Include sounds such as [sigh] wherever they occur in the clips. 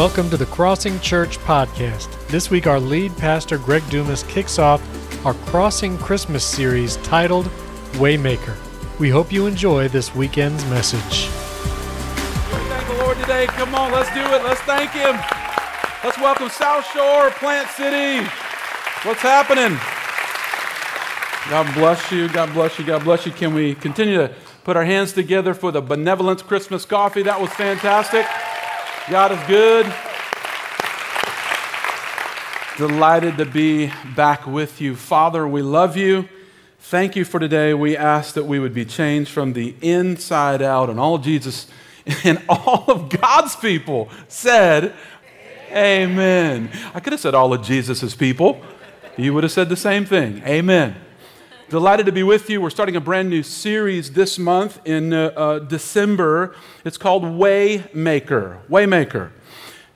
Welcome to the Crossing Church podcast. This week, our lead pastor, Greg Dumas, kicks off our Crossing Christmas series titled Waymaker. We hope you enjoy this weekend's message. We Thank the Lord today. Come on, let's do it. Let's thank Him. Let's welcome South Shore, Plant City. What's happening? God bless you. God bless you. God bless you. Can we continue to put our hands together for the Benevolence Christmas coffee? That was fantastic. God is good. Delighted to be back with you. Father, we love you. Thank you for today. We ask that we would be changed from the inside out. And all Jesus [laughs] and all of God's people said, Amen. I could have said all of Jesus' people. You would have said the same thing. Amen. Delighted to be with you. We're starting a brand new series this month in uh, uh, December. It's called Waymaker. Waymaker.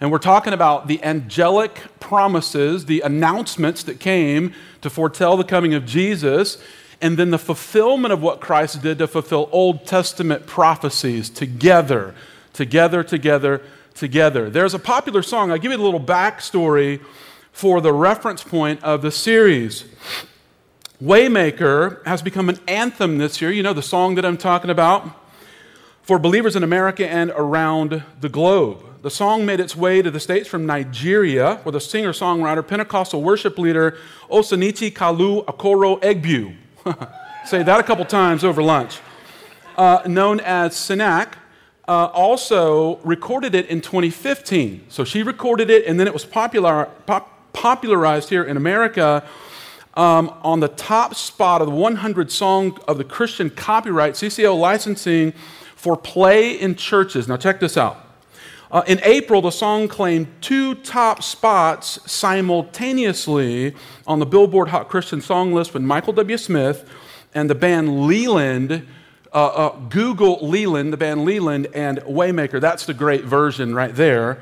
And we're talking about the angelic promises, the announcements that came to foretell the coming of Jesus, and then the fulfillment of what Christ did to fulfill Old Testament prophecies together, together, together, together. There's a popular song. I'll give you a little backstory for the reference point of the series. Waymaker has become an anthem this year. You know the song that I'm talking about? For believers in America and around the globe. The song made its way to the States from Nigeria, where the singer songwriter, Pentecostal worship leader Osinachi Kalu Okoro Egbu, [laughs] say that a couple times over lunch, uh, known as Sinach, uh, also recorded it in 2015. So she recorded it, and then it was popular, pop, popularized here in America um, on the top spot of the 100 song of the Christian copyright CCL licensing for play in churches. Now, check this out. Uh, in April, the song claimed two top spots simultaneously on the Billboard Hot Christian Song list with Michael W. Smith and the band Leland. Uh, uh, Google Leland, the band Leland, and Waymaker. That's the great version right there.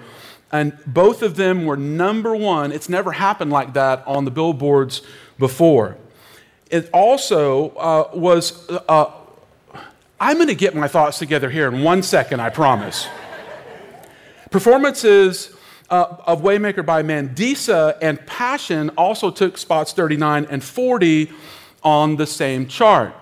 And both of them were number one. It's never happened like that on the billboards before. It also uh, was, uh, I'm going to get my thoughts together here in one second, I promise. Performances uh, of Waymaker by Mandisa and Passion also took spots 39 and 40 on the same chart.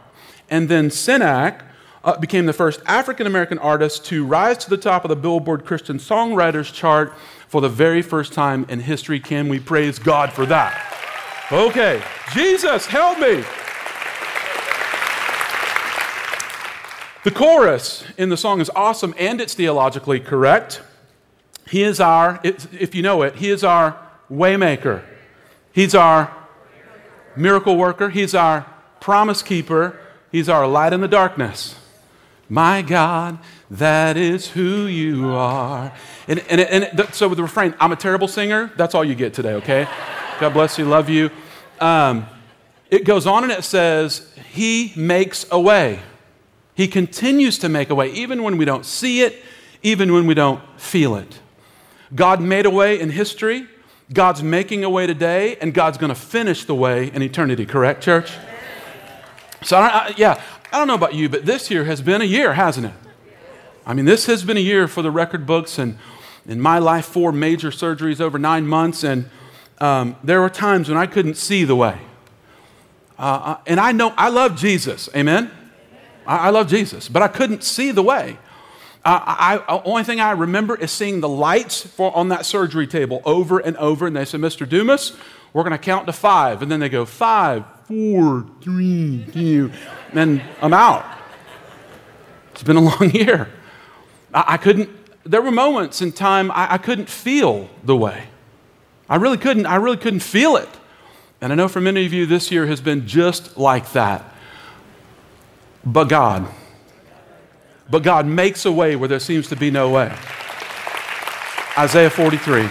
And then Sinach uh, became the first African American artist to rise to the top of the Billboard Christian Songwriters chart for the very first time in history. Can we praise God for that? Okay, Jesus, help me. The chorus in the song is awesome and it's theologically correct. He is our, if you know it, He is our waymaker. He's our miracle worker. He's our promise keeper. He's our light in the darkness. My God, that is who you are. And, and, and so with the refrain, I'm a terrible singer, that's all you get today, okay? God bless you, love you. Um, it goes on and it says, He makes a way. He continues to make a way, even when we don't see it, even when we don't feel it. God made a way in history, God's making a way today, and God's going to finish the way in eternity, correct, church? So, I, I, yeah, I don't know about you, but this year has been a year, hasn't it? I mean, this has been a year for the record books, and in my life, four major surgeries over nine months, and um, there were times when I couldn't see the way. Uh, uh and I know I love Jesus, amen? I, I love Jesus, but I couldn't see the way. Uh, I, I, only thing I remember is seeing the lights for, on that surgery table over and over, and they said, Mr. Dumas, we're going to count to five. And then they go, five, four, three, two, and I'm out. It's been a long [laughs] year. I, I couldn't, there were moments in time I, I couldn't feel the way. I really couldn't, I really couldn't feel it. And I know for many of you, this year has been just like that. But God, but God makes a way where there seems to be no way. Isaiah 43.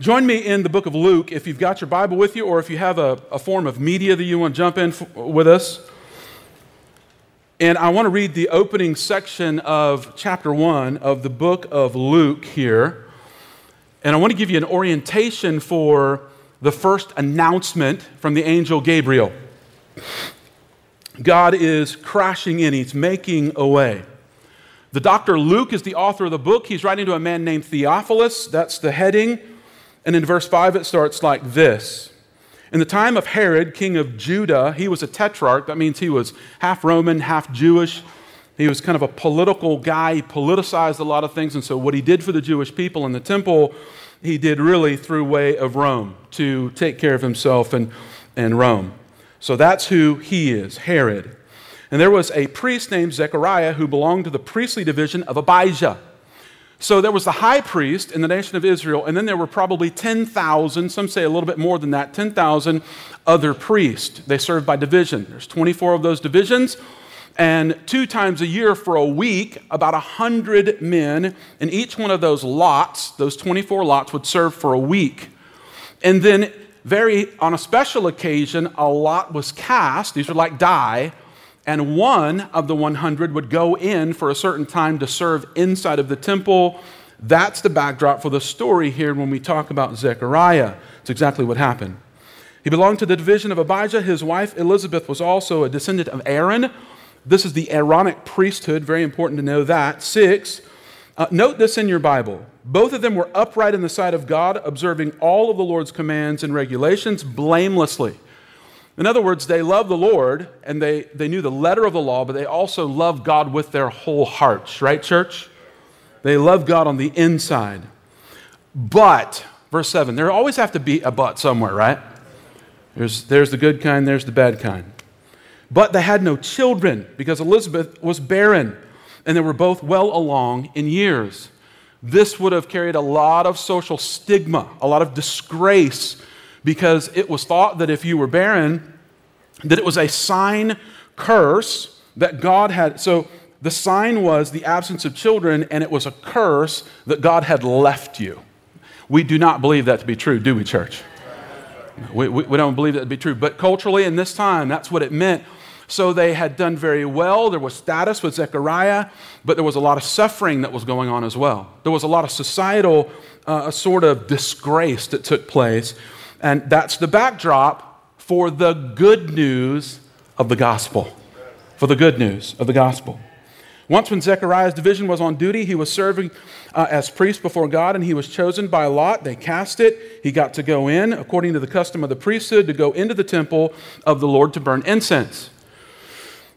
Join me in the book of Luke if you've got your Bible with you or if you have a, a form of media that you want to jump in f- with us. And I want to read the opening section of chapter 1 of the book of Luke here. And I want to give you an orientation for the first announcement from the angel Gabriel. God is crashing in, He's making a way. The doctor Luke is the author of the book. He's writing to a man named Theophilus. That's the heading. And in verse 5, it starts like this In the time of Herod, king of Judah, he was a tetrarch. That means he was half Roman, half Jewish. He was kind of a political guy. He politicized a lot of things. And so, what he did for the Jewish people in the temple, he did really through way of Rome to take care of himself and, and Rome. So, that's who he is, Herod. And there was a priest named Zechariah who belonged to the priestly division of Abijah. So there was the high priest in the nation of Israel, and then there were probably 10,000, some say a little bit more than that, 10,000 other priests. They served by division. There's 24 of those divisions, and two times a year for a week, about 100 men in each one of those lots, those 24 lots, would serve for a week. And then, very on a special occasion, a lot was cast. These were like die and one of the 100 would go in for a certain time to serve inside of the temple. That's the backdrop for the story here when we talk about Zechariah. It's exactly what happened. He belonged to the division of Abijah. His wife Elizabeth was also a descendant of Aaron. This is the Aaronic priesthood, very important to know that. Six, uh, note this in your Bible. Both of them were upright in the sight of God, observing all of the Lord's commands and regulations blamelessly. In other words, they loved the Lord and they, they knew the letter of the law, but they also loved God with their whole hearts, right, church? They loved God on the inside. But, verse 7, there always have to be a but somewhere, right? There's, there's the good kind, there's the bad kind. But they had no children because Elizabeth was barren and they were both well along in years. This would have carried a lot of social stigma, a lot of disgrace because it was thought that if you were barren, that it was a sign curse that God had. So the sign was the absence of children, and it was a curse that God had left you. We do not believe that to be true, do we, church? We, we, we don't believe that to be true. But culturally, in this time, that's what it meant. So they had done very well. There was status with Zechariah, but there was a lot of suffering that was going on as well. There was a lot of societal uh, sort of disgrace that took place and that's the backdrop for the good news of the gospel. For the good news of the gospel. Once, when Zechariah's division was on duty, he was serving uh, as priest before God, and he was chosen by lot. They cast it. He got to go in, according to the custom of the priesthood, to go into the temple of the Lord to burn incense.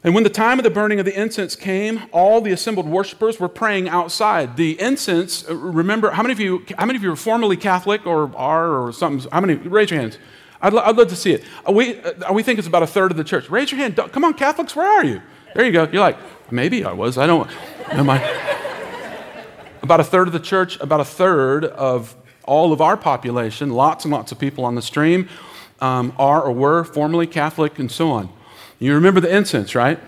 And when the time of the burning of the incense came, all the assembled worshipers were praying outside. The incense, uh, remember, how many of you, how many of you are formerly Catholic or are or something? How many? Raise your hands. I'd, I'd love to see it. Uh, we, uh, we think it's about a third of the church. Raise your hand. Come on, Catholics, where are you? There you go. You're like, maybe I was. I don't. Am I? about a third of the church, about a third of all of our population, lots and lots of people on the stream, um, are or were formerly Catholic and so on. You remember the incense, right?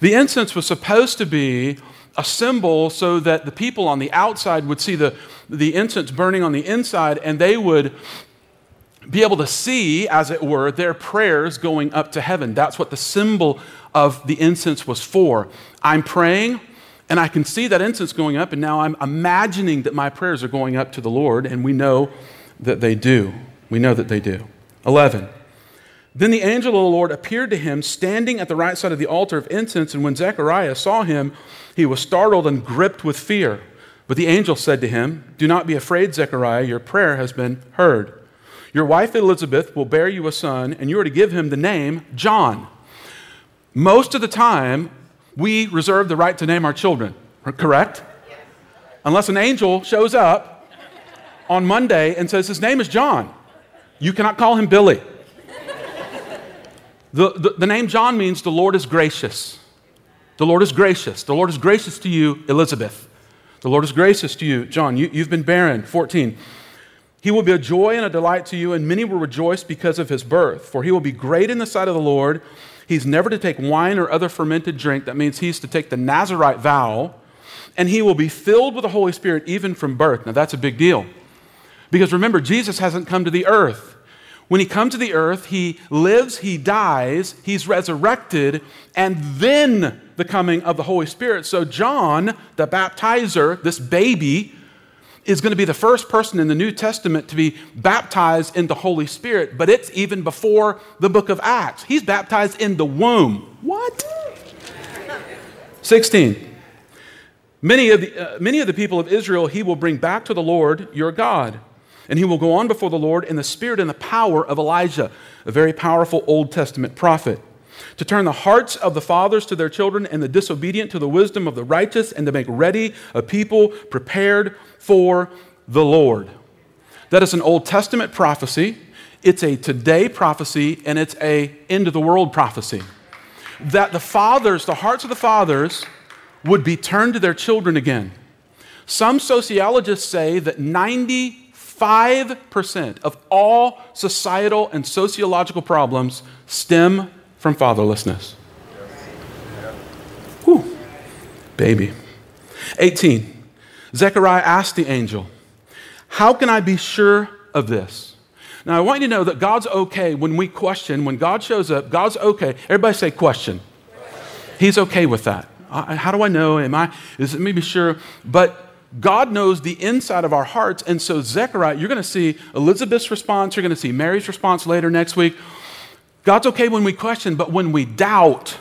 The incense was supposed to be a symbol so that the people on the outside would see the, the incense burning on the inside and they would be able to see, as it were, their prayers going up to heaven. That's what the symbol of the incense was for. I'm praying and I can see that incense going up, and now I'm imagining that my prayers are going up to the Lord, and we know that they do. We know that they do. 11. Then the angel of the Lord appeared to him, standing at the right side of the altar of incense. And when Zechariah saw him, he was startled and gripped with fear. But the angel said to him, Do not be afraid, Zechariah, your prayer has been heard. Your wife Elizabeth will bear you a son, and you are to give him the name John. Most of the time, we reserve the right to name our children, correct? Unless an angel shows up on Monday and says his name is John. You cannot call him Billy. The, the, the, name John means the Lord is gracious. The Lord is gracious. The Lord is gracious to you, Elizabeth. The Lord is gracious to you, John. You, you've been barren. 14. He will be a joy and a delight to you, and many will rejoice because of his birth. For he will be great in the sight of the Lord. He's never to take wine or other fermented drink. That means he's to take the Nazarite vow. And he will be filled with the Holy Spirit even from birth. Now, that's a big deal. Because remember, Jesus hasn't come to the earth when he comes to the earth, he lives, he dies, he's resurrected, and then the coming of the Holy Spirit. So, John, the baptizer, this baby, is going to be the first person in the New Testament to be baptized in the Holy Spirit, but it's even before the book of Acts. He's baptized in the womb. What? 16. Many of, the, uh, many of the people of Israel he will bring back to the Lord your God. And he will go on before the Lord in the spirit and the power of Elijah, a very powerful Old Testament prophet, to turn the hearts of the fathers to their children and the disobedient to the wisdom of the righteous, and to make ready a people prepared for the Lord. That is an Old Testament prophecy. It's a today prophecy, and it's a end of the world prophecy. That the fathers, the hearts of the fathers, would be turned to their children again. Some sociologists say that 95% of all societal and sociological problems stem from fatherlessness. Whew. Baby. 18. Zechariah asked the angel, How can I be sure of this? Now, I want you to know that God's okay when we question, when God shows up, God's okay. Everybody say question. He's okay with that. How do I know? Am I, is it maybe sure? But God knows the inside of our hearts. And so, Zechariah, you're going to see Elizabeth's response. You're going to see Mary's response later next week. God's okay when we question, but when we doubt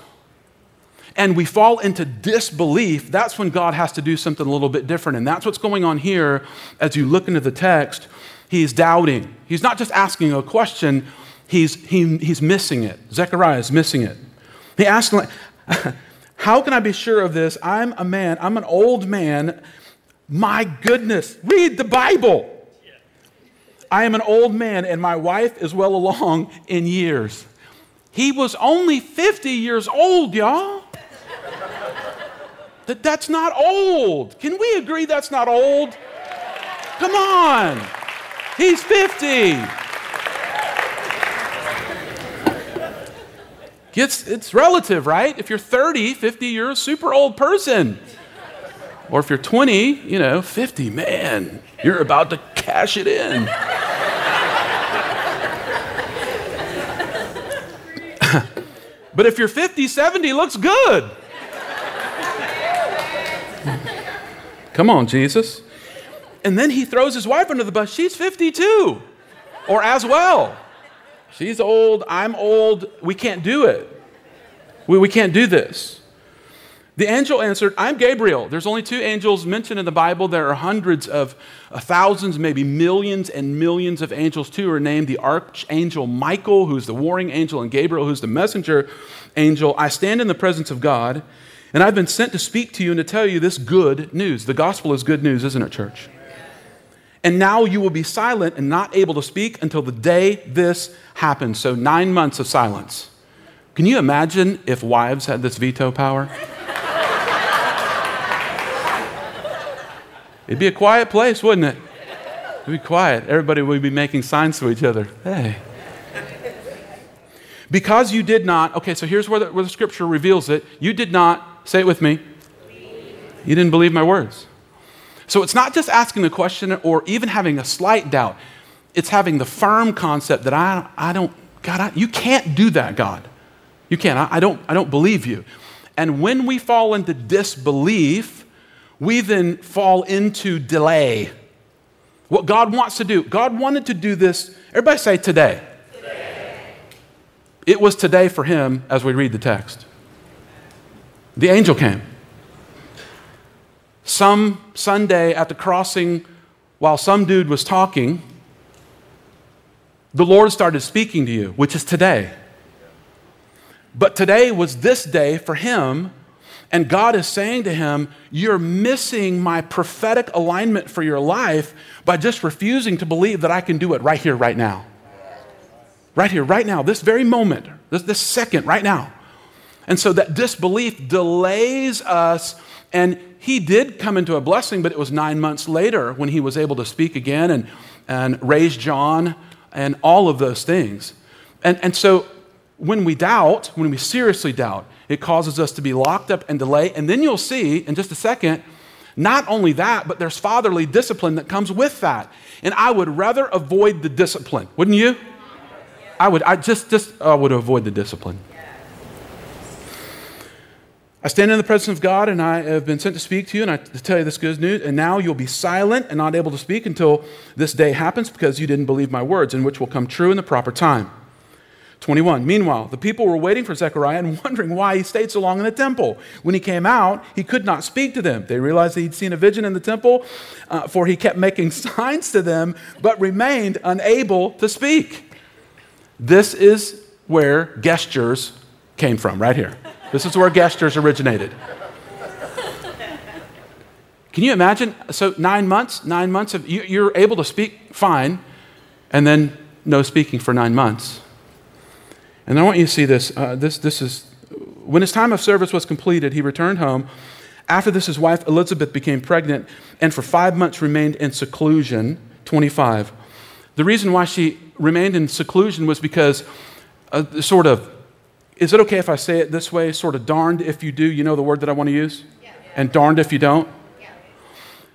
and we fall into disbelief, that's when God has to do something a little bit different. And that's what's going on here as you look into the text. He's doubting. He's not just asking a question, he's, he, he's missing it. Zechariah is missing it. He asks, [laughs] How can I be sure of this? I'm a man, I'm an old man. My goodness, read the Bible. I am an old man, and my wife is well along in years. He was only 50 years old, y'all. that, that's not old. Can we agree that's not old? Come on. He's 50. It's, it's relative, right? If you're 30, 50, you're a super old person. Or if you're 20, you know, 50, man, you're about to cash it in. [laughs] but if you're 50, 70, looks good. Come on, Jesus. And then he throws his wife under the bus. She's 52, or as well. She's old, I'm old, we can't do it. We, we can't do this. The angel answered, I'm Gabriel. There's only two angels mentioned in the Bible. There are hundreds of uh, thousands, maybe millions and millions of angels. Two are named the archangel Michael, who's the warring angel, and Gabriel, who's the messenger angel. I stand in the presence of God, and I've been sent to speak to you and to tell you this good news. The gospel is good news, isn't it, church? And now you will be silent and not able to speak until the day this happens. So, nine months of silence. Can you imagine if wives had this veto power? It'd be a quiet place, wouldn't it? It'd be quiet. Everybody would be making signs to each other. Hey. Because you did not, okay, so here's where the, where the scripture reveals it. You did not, say it with me, you didn't believe my words. So it's not just asking the question or even having a slight doubt. It's having the firm concept that I, I don't, God, I, you can't do that, God. You can't. I, I, don't, I don't believe you. And when we fall into disbelief, we then fall into delay. What God wants to do, God wanted to do this, everybody say today. today. It was today for him as we read the text. The angel came. Some Sunday at the crossing, while some dude was talking, the Lord started speaking to you, which is today. But today was this day for him, and God is saying to him, You're missing my prophetic alignment for your life by just refusing to believe that I can do it right here, right now. Right here, right now, this very moment, this, this second, right now. And so that disbelief delays us and he did come into a blessing, but it was nine months later when he was able to speak again and, and raise John and all of those things. And, and so when we doubt, when we seriously doubt, it causes us to be locked up and delay. And then you'll see in just a second, not only that, but there's fatherly discipline that comes with that. And I would rather avoid the discipline, wouldn't you? I would, I just, just, I would avoid the discipline. I stand in the presence of God and I have been sent to speak to you and I, to tell you this good news. And now you'll be silent and not able to speak until this day happens because you didn't believe my words, and which will come true in the proper time. 21. Meanwhile, the people were waiting for Zechariah and wondering why he stayed so long in the temple. When he came out, he could not speak to them. They realized that he'd seen a vision in the temple, uh, for he kept making [laughs] signs to them, but remained unable to speak. This is where gestures came from, right here. This is where gestures originated. Can you imagine? So, nine months, nine months of you, you're able to speak fine, and then no speaking for nine months. And I want you to see this. Uh, this, this is when his time of service was completed, he returned home. After this, his wife Elizabeth became pregnant and for five months remained in seclusion. 25. The reason why she remained in seclusion was because, uh, sort of, is it okay if I say it this way? Sort of darned if you do, you know the word that I want to use? Yeah. And darned if you don't? Yeah.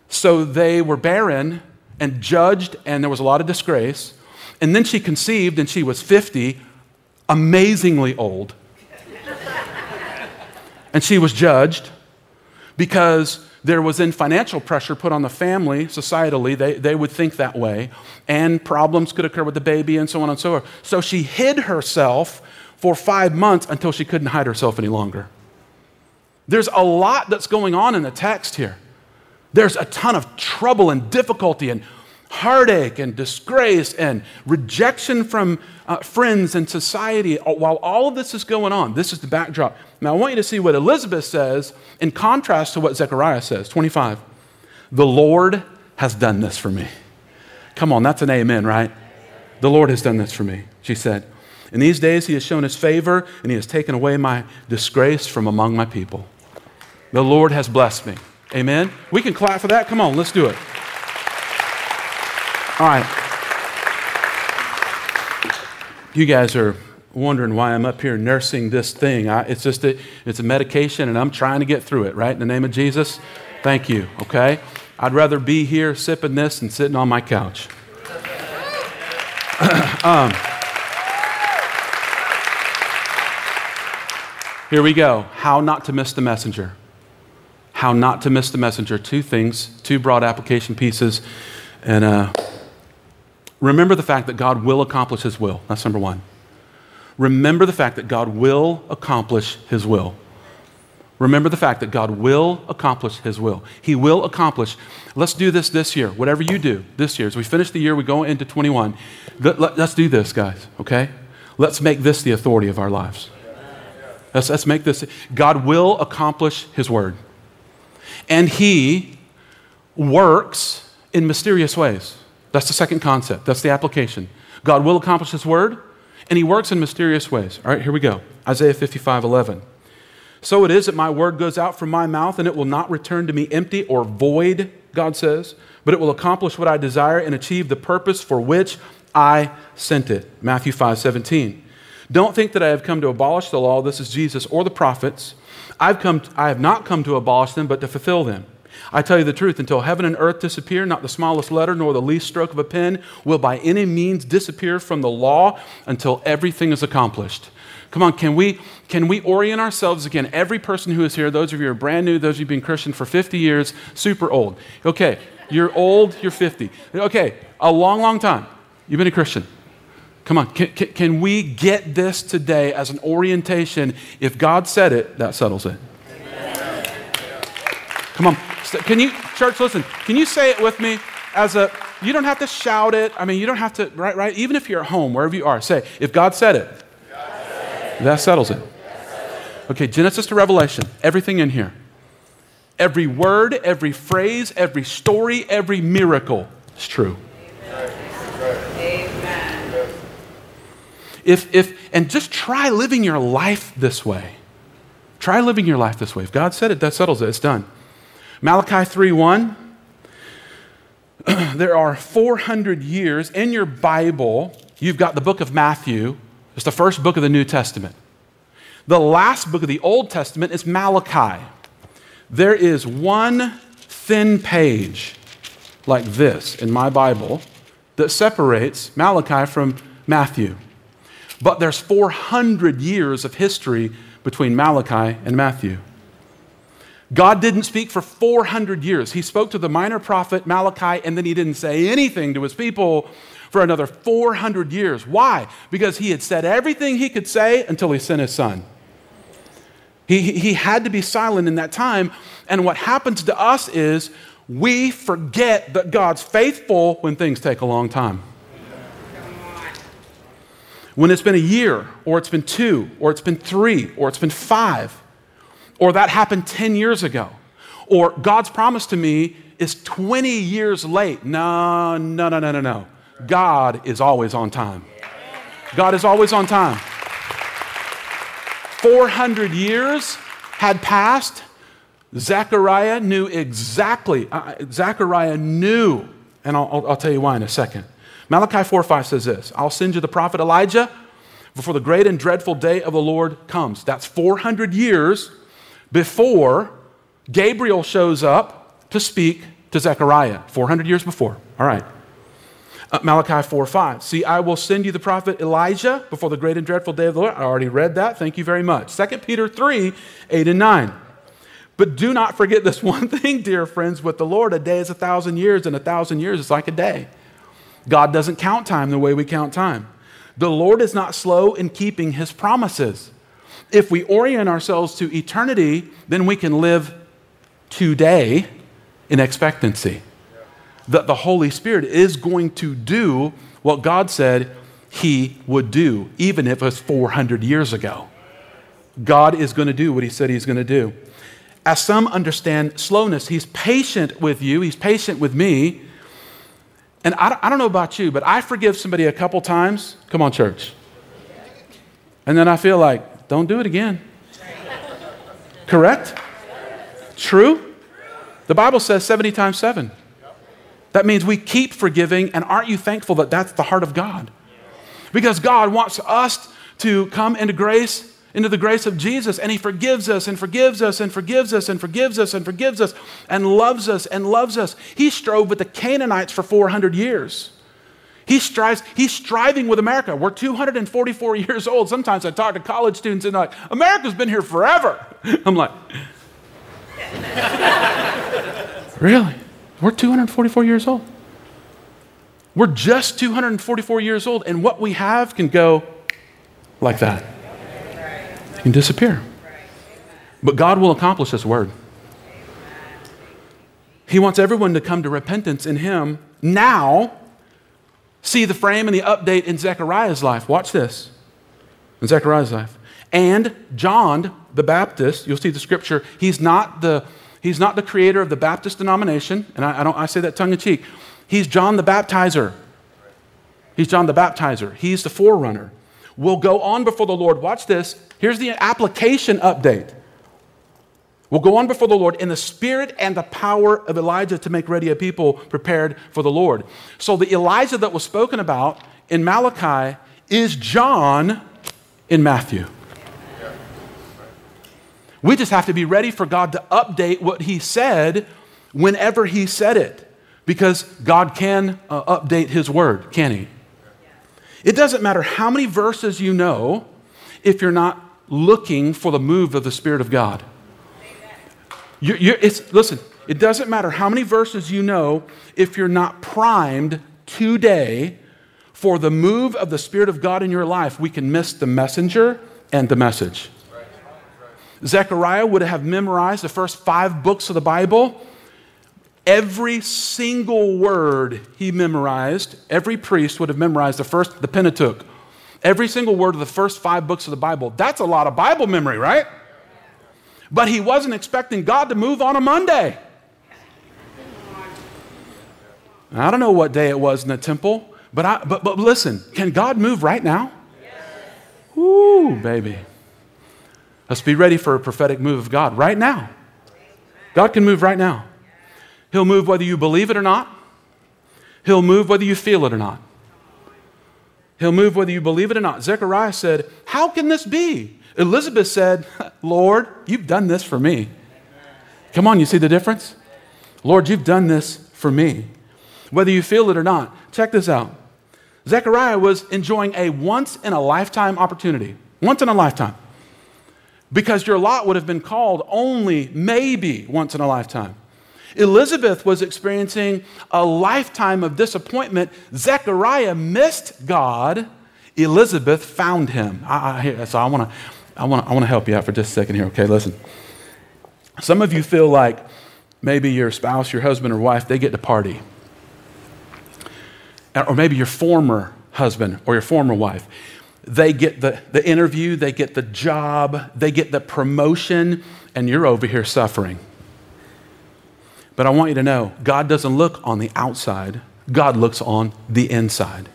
So they were barren and judged, and there was a lot of disgrace. And then she conceived, and she was 50 amazingly old. and she was judged because there was then financial pressure put on the family societally. They, they would think that way. And problems could occur with the baby and so on and so forth. So she hid herself for five months until she couldn't hide herself any longer. There's a lot that's going on in the text here. There's a ton of trouble and difficulty and heartache and disgrace and rejection from uh, friends and society. While all of this is going on, this is the backdrop. Now, I want you to see what Elizabeth says in contrast to what Zechariah says. 25. The Lord has done this for me. Come on, that's an amen, right? The Lord has done this for me, she said. In these days, He has shown His favor and He has taken away my disgrace from among my people. The Lord has blessed me. Amen. We can clap for that. Come on, let's do it. All right. You guys are wondering why I'm up here nursing this thing. I, it's just a, it's a medication, and I'm trying to get through it. Right in the name of Jesus. Thank you. Okay. I'd rather be here sipping this than sitting on my couch. [clears throat] um, here we go. How not to miss the messenger. How not to miss the messenger. Two things, two broad application pieces, and uh, Remember the fact that God will accomplish His will. That's number one. Remember the fact that God will accomplish His will. Remember the fact that God will accomplish His will. He will accomplish. Let's do this this year. Whatever you do this year, as we finish the year, we go into 21. Let's do this, guys, okay? Let's make this the authority of our lives. Let's, let's make this. God will accomplish His word. And He works in mysterious ways. That's the second concept. That's the application. God will accomplish His word, and He works in mysterious ways. All right, here we go. Isaiah 55 11. So it is that my word goes out from my mouth, and it will not return to me empty or void, God says, but it will accomplish what I desire and achieve the purpose for which I sent it. Matthew 5 17. Don't think that I have come to abolish the law, this is Jesus, or the prophets. I've come, I have not come to abolish them, but to fulfill them. I tell you the truth, until heaven and earth disappear, not the smallest letter nor the least stroke of a pen will by any means disappear from the law until everything is accomplished. Come on, can we, can we orient ourselves again? Every person who is here, those of you who are brand new, those of you who've been Christian for 50 years, super old. Okay, you're old, you're 50. Okay, a long, long time. You've been a Christian. Come on, can, can, can we get this today as an orientation? If God said it, that settles it. Come on. Can you, church, listen, can you say it with me as a, you don't have to shout it. I mean, you don't have to, right, right? Even if you're at home, wherever you are, say, if God said it, God said it. that settles it. Okay, Genesis to Revelation, everything in here. Every word, every phrase, every story, every miracle is true. Amen. If, if, and just try living your life this way. Try living your life this way. If God said it, that settles it. It's done. Malachi 3:1 [clears throat] There are 400 years in your Bible. You've got the book of Matthew. It's the first book of the New Testament. The last book of the Old Testament is Malachi. There is one thin page like this in my Bible that separates Malachi from Matthew. But there's 400 years of history between Malachi and Matthew. God didn't speak for 400 years. He spoke to the minor prophet Malachi, and then he didn't say anything to his people for another 400 years. Why? Because he had said everything he could say until he sent his son. He, he had to be silent in that time. And what happens to us is we forget that God's faithful when things take a long time. When it's been a year, or it's been two, or it's been three, or it's been five, or that happened 10 years ago, or God's promise to me is 20 years late. No, no, no, no, no, no. God is always on time. God is always on time. 400 years had passed. Zechariah knew exactly, uh, Zechariah knew, and I'll, I'll, tell you why in a second. Malachi 4 5 says this I'll send you the prophet Elijah before the great and dreadful day of the Lord comes. That's 400 years before Gabriel shows up to speak to Zechariah, 400 years before. All right. Uh, Malachi 4 5. See, I will send you the prophet Elijah before the great and dreadful day of the Lord. I already read that. Thank you very much. 2 Peter 3 8 and 9. But do not forget this [laughs] one thing, dear friends. With the Lord, a day is a thousand years, and a thousand years is like a day. God doesn't count time the way we count time. The Lord is not slow in keeping his promises. If we orient ourselves to eternity, then we can live today in expectancy that the Holy Spirit is going to do what God said he would do, even if it was 400 years ago. God is going to do what he said he's going to do. As some understand slowness, he's patient with you, he's patient with me. And I, I don't know about you, but I forgive somebody a couple times. Come on, church. And then I feel like, don't do it again. Correct? True? The Bible says 70 times 7. That means we keep forgiving, and aren't you thankful that that's the heart of God? Because God wants us to come into grace, into the grace of Jesus, and He forgives us and forgives us and forgives us and forgives us and forgives us and loves us and loves us. He strove with the Canaanites for 400 years. He strives, he's striving with America. We're 244 [laughs] years old. Sometimes I talk to college students and they're like, America's been here forever. [laughs] I'm like, [laughs] really? We're 244 years old. We're just 244 years old, and what we have can go like that. It can disappear. But God will accomplish His word. He wants everyone to come to repentance in Him now. See the frame and the update in Zechariah's life. Watch this. In Zechariah's life. And John the Baptist, you'll see the scripture, he's not the He's not the creator of the Baptist denomination, and I, I, don't, I say that tongue in cheek. He's John the Baptizer. He's John the Baptizer. He's the forerunner. We'll go on before the Lord. Watch this. Here's the application update. We'll go on before the Lord in the spirit and the power of Elijah to make ready a people prepared for the Lord. So, the Elijah that was spoken about in Malachi is John in Matthew. We just have to be ready for God to update what He said whenever He said it. Because God can uh, update His word, can He? It doesn't matter how many verses you know if you're not looking for the move of the Spirit of God. You're, you're, listen, it doesn't matter how many verses you know if you're not primed today for the move of the Spirit of God in your life. We can miss the messenger and the message. Zechariah would have memorized the first five books of the Bible. Every single word he memorized, every priest would have memorized the first, the Pentateuch. Every single word of the first five books of the Bible. That's a lot of Bible memory, right? But he wasn't expecting God to move on a Monday. I don't know what day it was in the temple, but, I, but, but listen, can God move right now? Ooh, baby. Let's be ready for a prophetic move of God right now. God can move right now. He'll move whether you believe it or not. He'll move whether you feel it or not. He'll move whether you believe it or not. Zechariah said, How can this be? Elizabeth said, Lord, you've done this for me. Come on, you see the difference? Lord, you've done this for me. Whether you feel it or not. Check this out. Zechariah was enjoying a once in a lifetime opportunity. Once in a lifetime because your lot would have been called only maybe once in a lifetime. Elizabeth was experiencing a lifetime of disappointment. Zechariah missed God. Elizabeth found him. I, I, so I want to I wanna, I wanna help you out for just a second here, okay? Listen. Some of you feel like maybe your spouse, your husband, or wife, they get to party. Uh, or maybe your former husband or your former wife. They get the, the interview, they get the job, they get the promotion, and you're over here suffering. But I want you to know God doesn't look on the outside, God looks on the inside.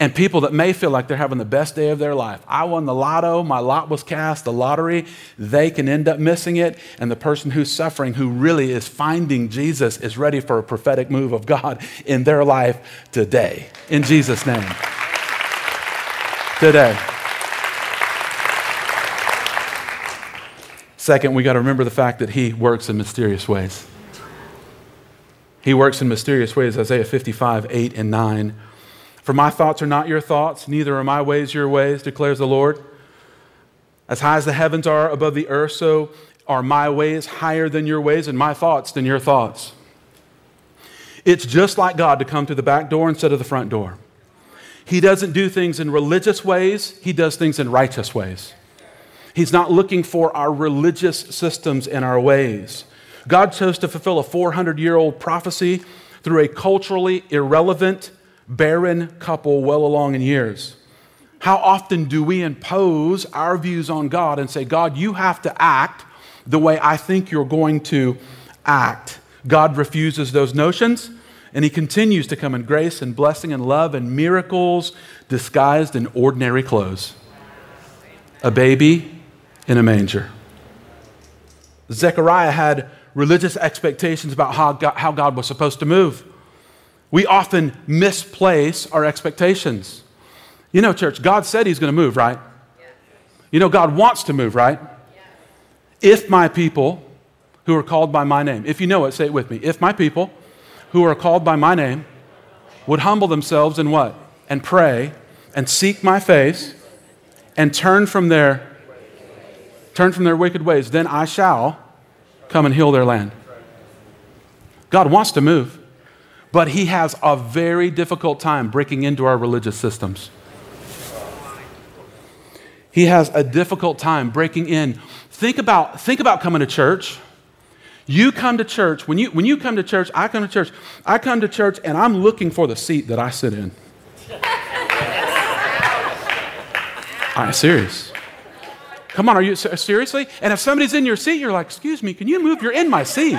And people that may feel like they're having the best day of their life. I won the lotto, my lot was cast, the lottery, they can end up missing it. And the person who's suffering, who really is finding Jesus, is ready for a prophetic move of God in their life today. In Jesus' name. Today. Second, we got to remember the fact that He works in mysterious ways. He works in mysterious ways, Isaiah 55, 8 and 9. For my thoughts are not your thoughts, neither are my ways your ways, declares the Lord. As high as the heavens are above the earth, so are my ways higher than your ways, and my thoughts than your thoughts. It's just like God to come through the back door instead of the front door. He doesn't do things in religious ways, He does things in righteous ways. He's not looking for our religious systems and our ways. God chose to fulfill a 400 year old prophecy through a culturally irrelevant, barren couple well along in years. How often do we impose our views on God and say, God, you have to act the way I think you're going to act? God refuses those notions, and He continues to come in grace and blessing and love and miracles disguised in ordinary clothes. A baby in a manger. Zechariah had religious expectations about how God, how God was supposed to move. We often misplace our expectations. You know, church, God said He's going to move, right? You know, God wants to move, right? If my people who are called by my name, if you know it, say it with me. If my people who are called by my name would humble themselves and what? And pray and seek my face and turn from their turn from their wicked ways, then I shall come and heal their land. God wants to move, but He has a very difficult time breaking into our religious systems. He has a difficult time breaking in. Think about, think about coming to church. You come to church, when you, when you come to church, I come to church, I come to church and I'm looking for the seat that I sit in. I'm serious. Come on, are you seriously? And if somebody's in your seat, you're like, excuse me, can you move? You're in my seat.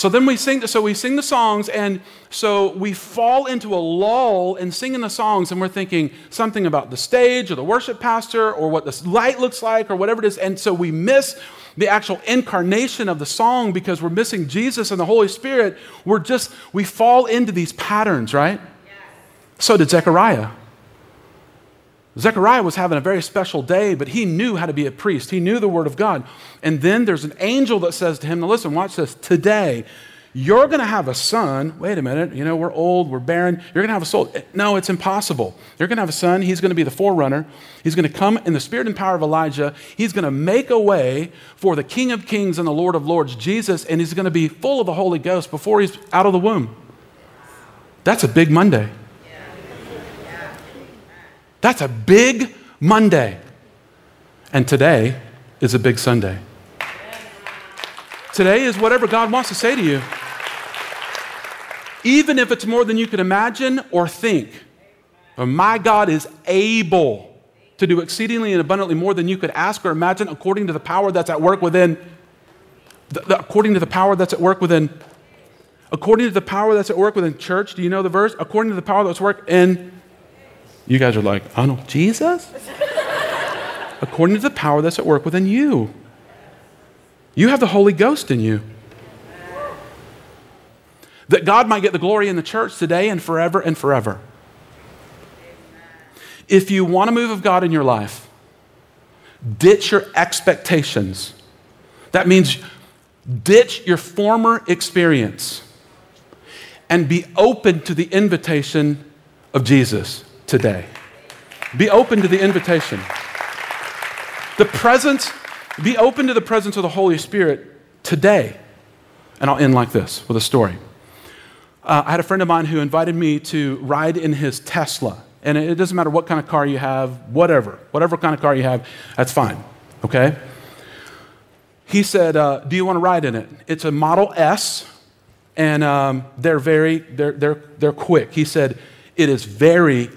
So then we sing, so we sing the songs, and so we fall into a lull in singing the songs, and we're thinking something about the stage or the worship pastor or what the light looks like or whatever it is, and so we miss the actual incarnation of the song because we're missing Jesus and the Holy Spirit. We're just we fall into these patterns, right? So did Zechariah. Zechariah was having a very special day, but he knew how to be a priest. He knew the word of God. And then there's an angel that says to him, Now listen, watch this. Today, you're going to have a son. Wait a minute. You know, we're old, we're barren. You're going to have a soul. No, it's impossible. You're going to have a son. He's going to be the forerunner. He's going to come in the spirit and power of Elijah. He's going to make a way for the King of Kings and the Lord of Lords, Jesus, and he's going to be full of the Holy Ghost before he's out of the womb. That's a big Monday. That's a big Monday. And today is a big Sunday. Today is whatever God wants to say to you. Even if it's more than you can imagine or think. My God is able to do exceedingly and abundantly more than you could ask or imagine according to the power that's at work within. The, the, according to the power that's at work within. According to the power that's at work within church, do you know the verse? According to the power that's at work in you guys are like, oh, I don't know, Jesus? According to the power that's at work within you. You have the Holy Ghost in you. That God might get the glory in the church today and forever and forever. If you want a move of God in your life, ditch your expectations. That means ditch your former experience and be open to the invitation of Jesus today. Be open to the invitation. The presence, Be open to the presence of the Holy Spirit today. And I'll end like this with a story. Uh, I had a friend of mine who invited me to ride in his Tesla. And it doesn't matter what kind of car you have, whatever, whatever kind of car you have, that's fine, okay? He said, uh, Do you want to ride in it? It's a Model S, and um, they're very, they're, they're, they're quick. He said, It is very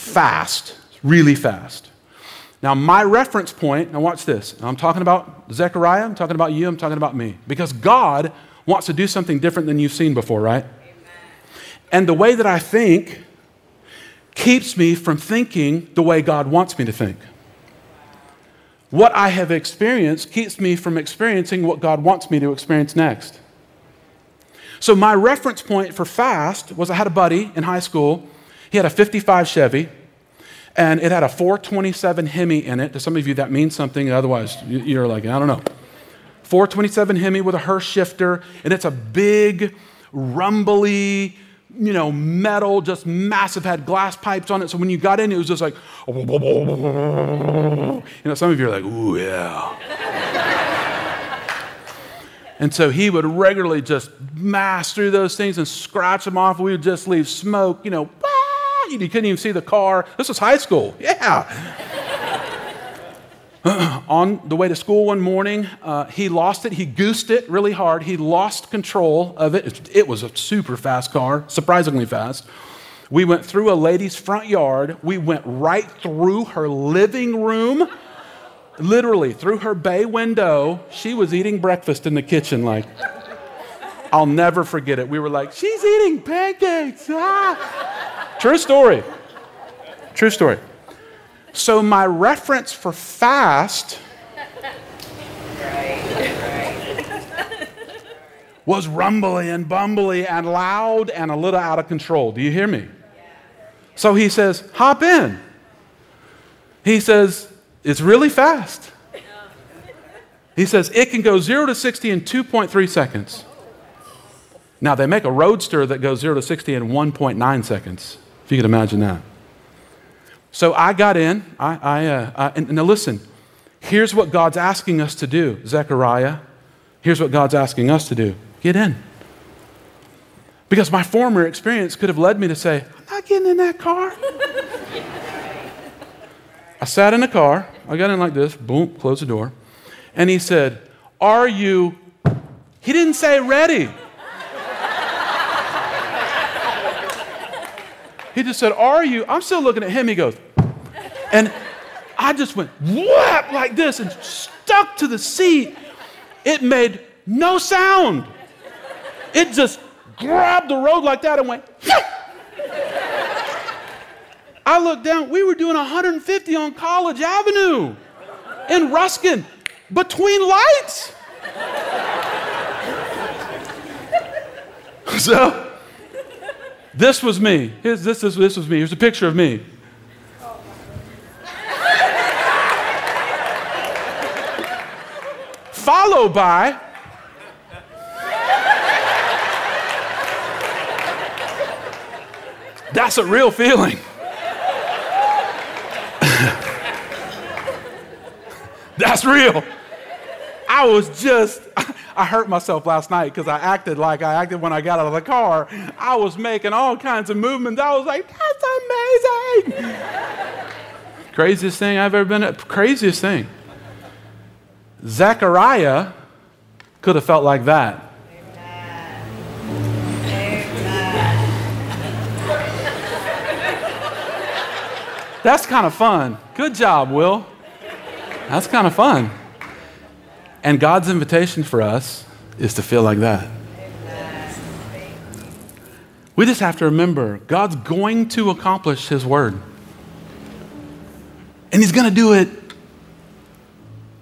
fast, really fast. Now, my reference point, now watch this. I'm talking about Zechariah, I'm talking about you, I'm talking about me. Because God wants to do something different than you've seen before, right? Amen. And the way that I think keeps me from thinking the way God wants me to think. What I have experienced keeps me from experiencing what God wants me to experience next. So, my reference point for fast was I had a buddy in high school. He had a 55 Chevy and it had a 427 Hemi in it. To some of you, that means something. Otherwise, you're like, I don't know. 427 Hemi with a Hurst shifter, and it's a big, rumbly, you know, metal, just massive, had glass pipes on it. So when you got in, it was just like, you know, some of you are like, ooh, yeah. and so he would regularly just mash through those things and scratch them off. We would just leave smoke, you know, you couldn't even see the car. This was high school. Yeah. [clears throat] on the way to school one morning, uh, he lost it. He goosed it really hard. He lost control of it. It was a super fast car, surprisingly fast. We went through a lady's front yard. We went right through her living room, literally through her bay window. She was eating breakfast in the kitchen, like, I'll never forget it. We were like, she's eating pancakes. [laughs] Ah. True story. True story. So, my reference for fast was rumbly and bumbly and loud and a little out of control. Do you hear me? So he says, hop in. He says, it's really fast. He says, it can go 0 to 60 in 2.3 seconds. Now, they make a roadster that goes 0 to 60 in 1.9 seconds, if you could imagine that. So I got in. I, I, uh, I, and now listen, here's what God's asking us to do, Zechariah. Here's what God's asking us to do get in. Because my former experience could have led me to say, I'm not getting in that car. I sat in the car. I got in like this, boom, closed the door. And he said, Are you, he didn't say ready. He just said, Are you? I'm still looking at him. He goes, and I just went whap like this and stuck to the seat. It made no sound. It just grabbed the road like that and went. I looked down. We were doing 150 on College Avenue in Ruskin between lights. [laughs] so this was me. Here's, this, is, this was me. Here's a picture of me. Followed by That's a real feeling. [laughs] That's real. I was just [laughs] I hurt myself last night because I acted like I acted when I got out of the car. I was making all kinds of movements. I was like, that's amazing. [laughs] craziest thing I've ever been at. Craziest thing. Zechariah could have felt like that. That's kind of fun. Good job, Will. That's kind of fun. And God's invitation for us is to feel like that. We just have to remember God's going to accomplish His word. And He's going to do it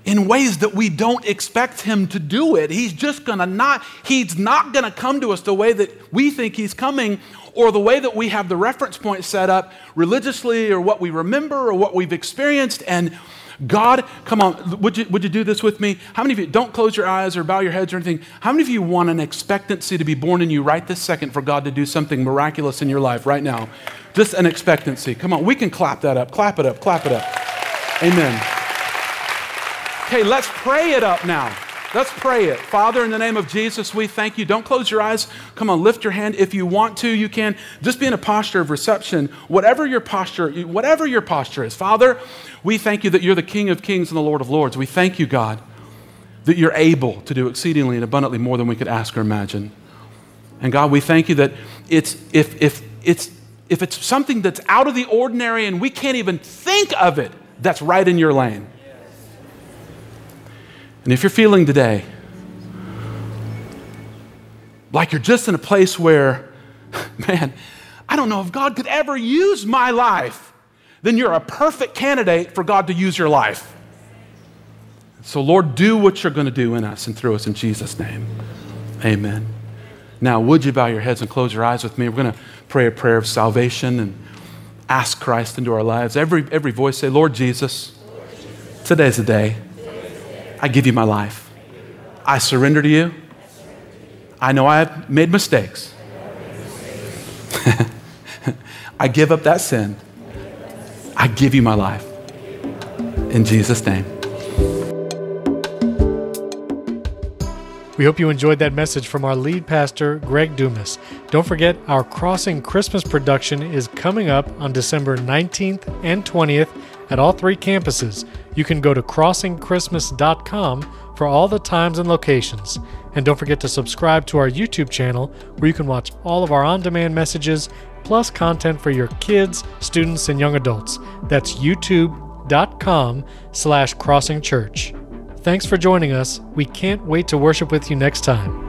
in ways that we don't expect Him to do it. He's just going to not, He's not going to come to us the way that we think He's coming or the way that we have the reference point set up religiously or what we remember or what we've experienced. And God, come on, would you, would you do this with me? How many of you, don't close your eyes or bow your heads or anything. How many of you want an expectancy to be born in you right this second for God to do something miraculous in your life right now? Just an expectancy. Come on, we can clap that up. Clap it up. Clap it up. Amen. Okay, let's pray it up now. Let's pray it. Father, in the name of Jesus, we thank you. Don't close your eyes. Come on, lift your hand. If you want to, you can. Just be in a posture of reception. Whatever your posture, whatever your posture is. Father, we thank you that you're the King of Kings and the Lord of Lords. We thank you, God, that you're able to do exceedingly and abundantly more than we could ask or imagine. And God, we thank you that it's if if it's if it's something that's out of the ordinary and we can't even think of it, that's right in your lane. And if you're feeling today like you're just in a place where, [laughs] man, I don't know if God could ever use my life, then you're a perfect candidate for God to use your life. So, Lord, do what you're going to do in us and through us in Jesus' name. Amen. Now, would you bow your heads and close your eyes with me? We're going to pray a prayer of salvation and ask Christ into our lives. Every, every voice say, Lord Jesus, today's the day. I give you my life. I surrender to you. I know I have made mistakes. [laughs] I give up that sin. I give you my life. In Jesus' name. We hope you enjoyed that message from our lead pastor, Greg Dumas. Don't forget, our Crossing Christmas production is coming up on December 19th and 20th at all three campuses. You can go to crossingchristmas.com for all the times and locations. And don't forget to subscribe to our YouTube channel where you can watch all of our on demand messages plus content for your kids, students, and young adults. That's youtube.com slash crossingchurch. Thanks for joining us. We can't wait to worship with you next time.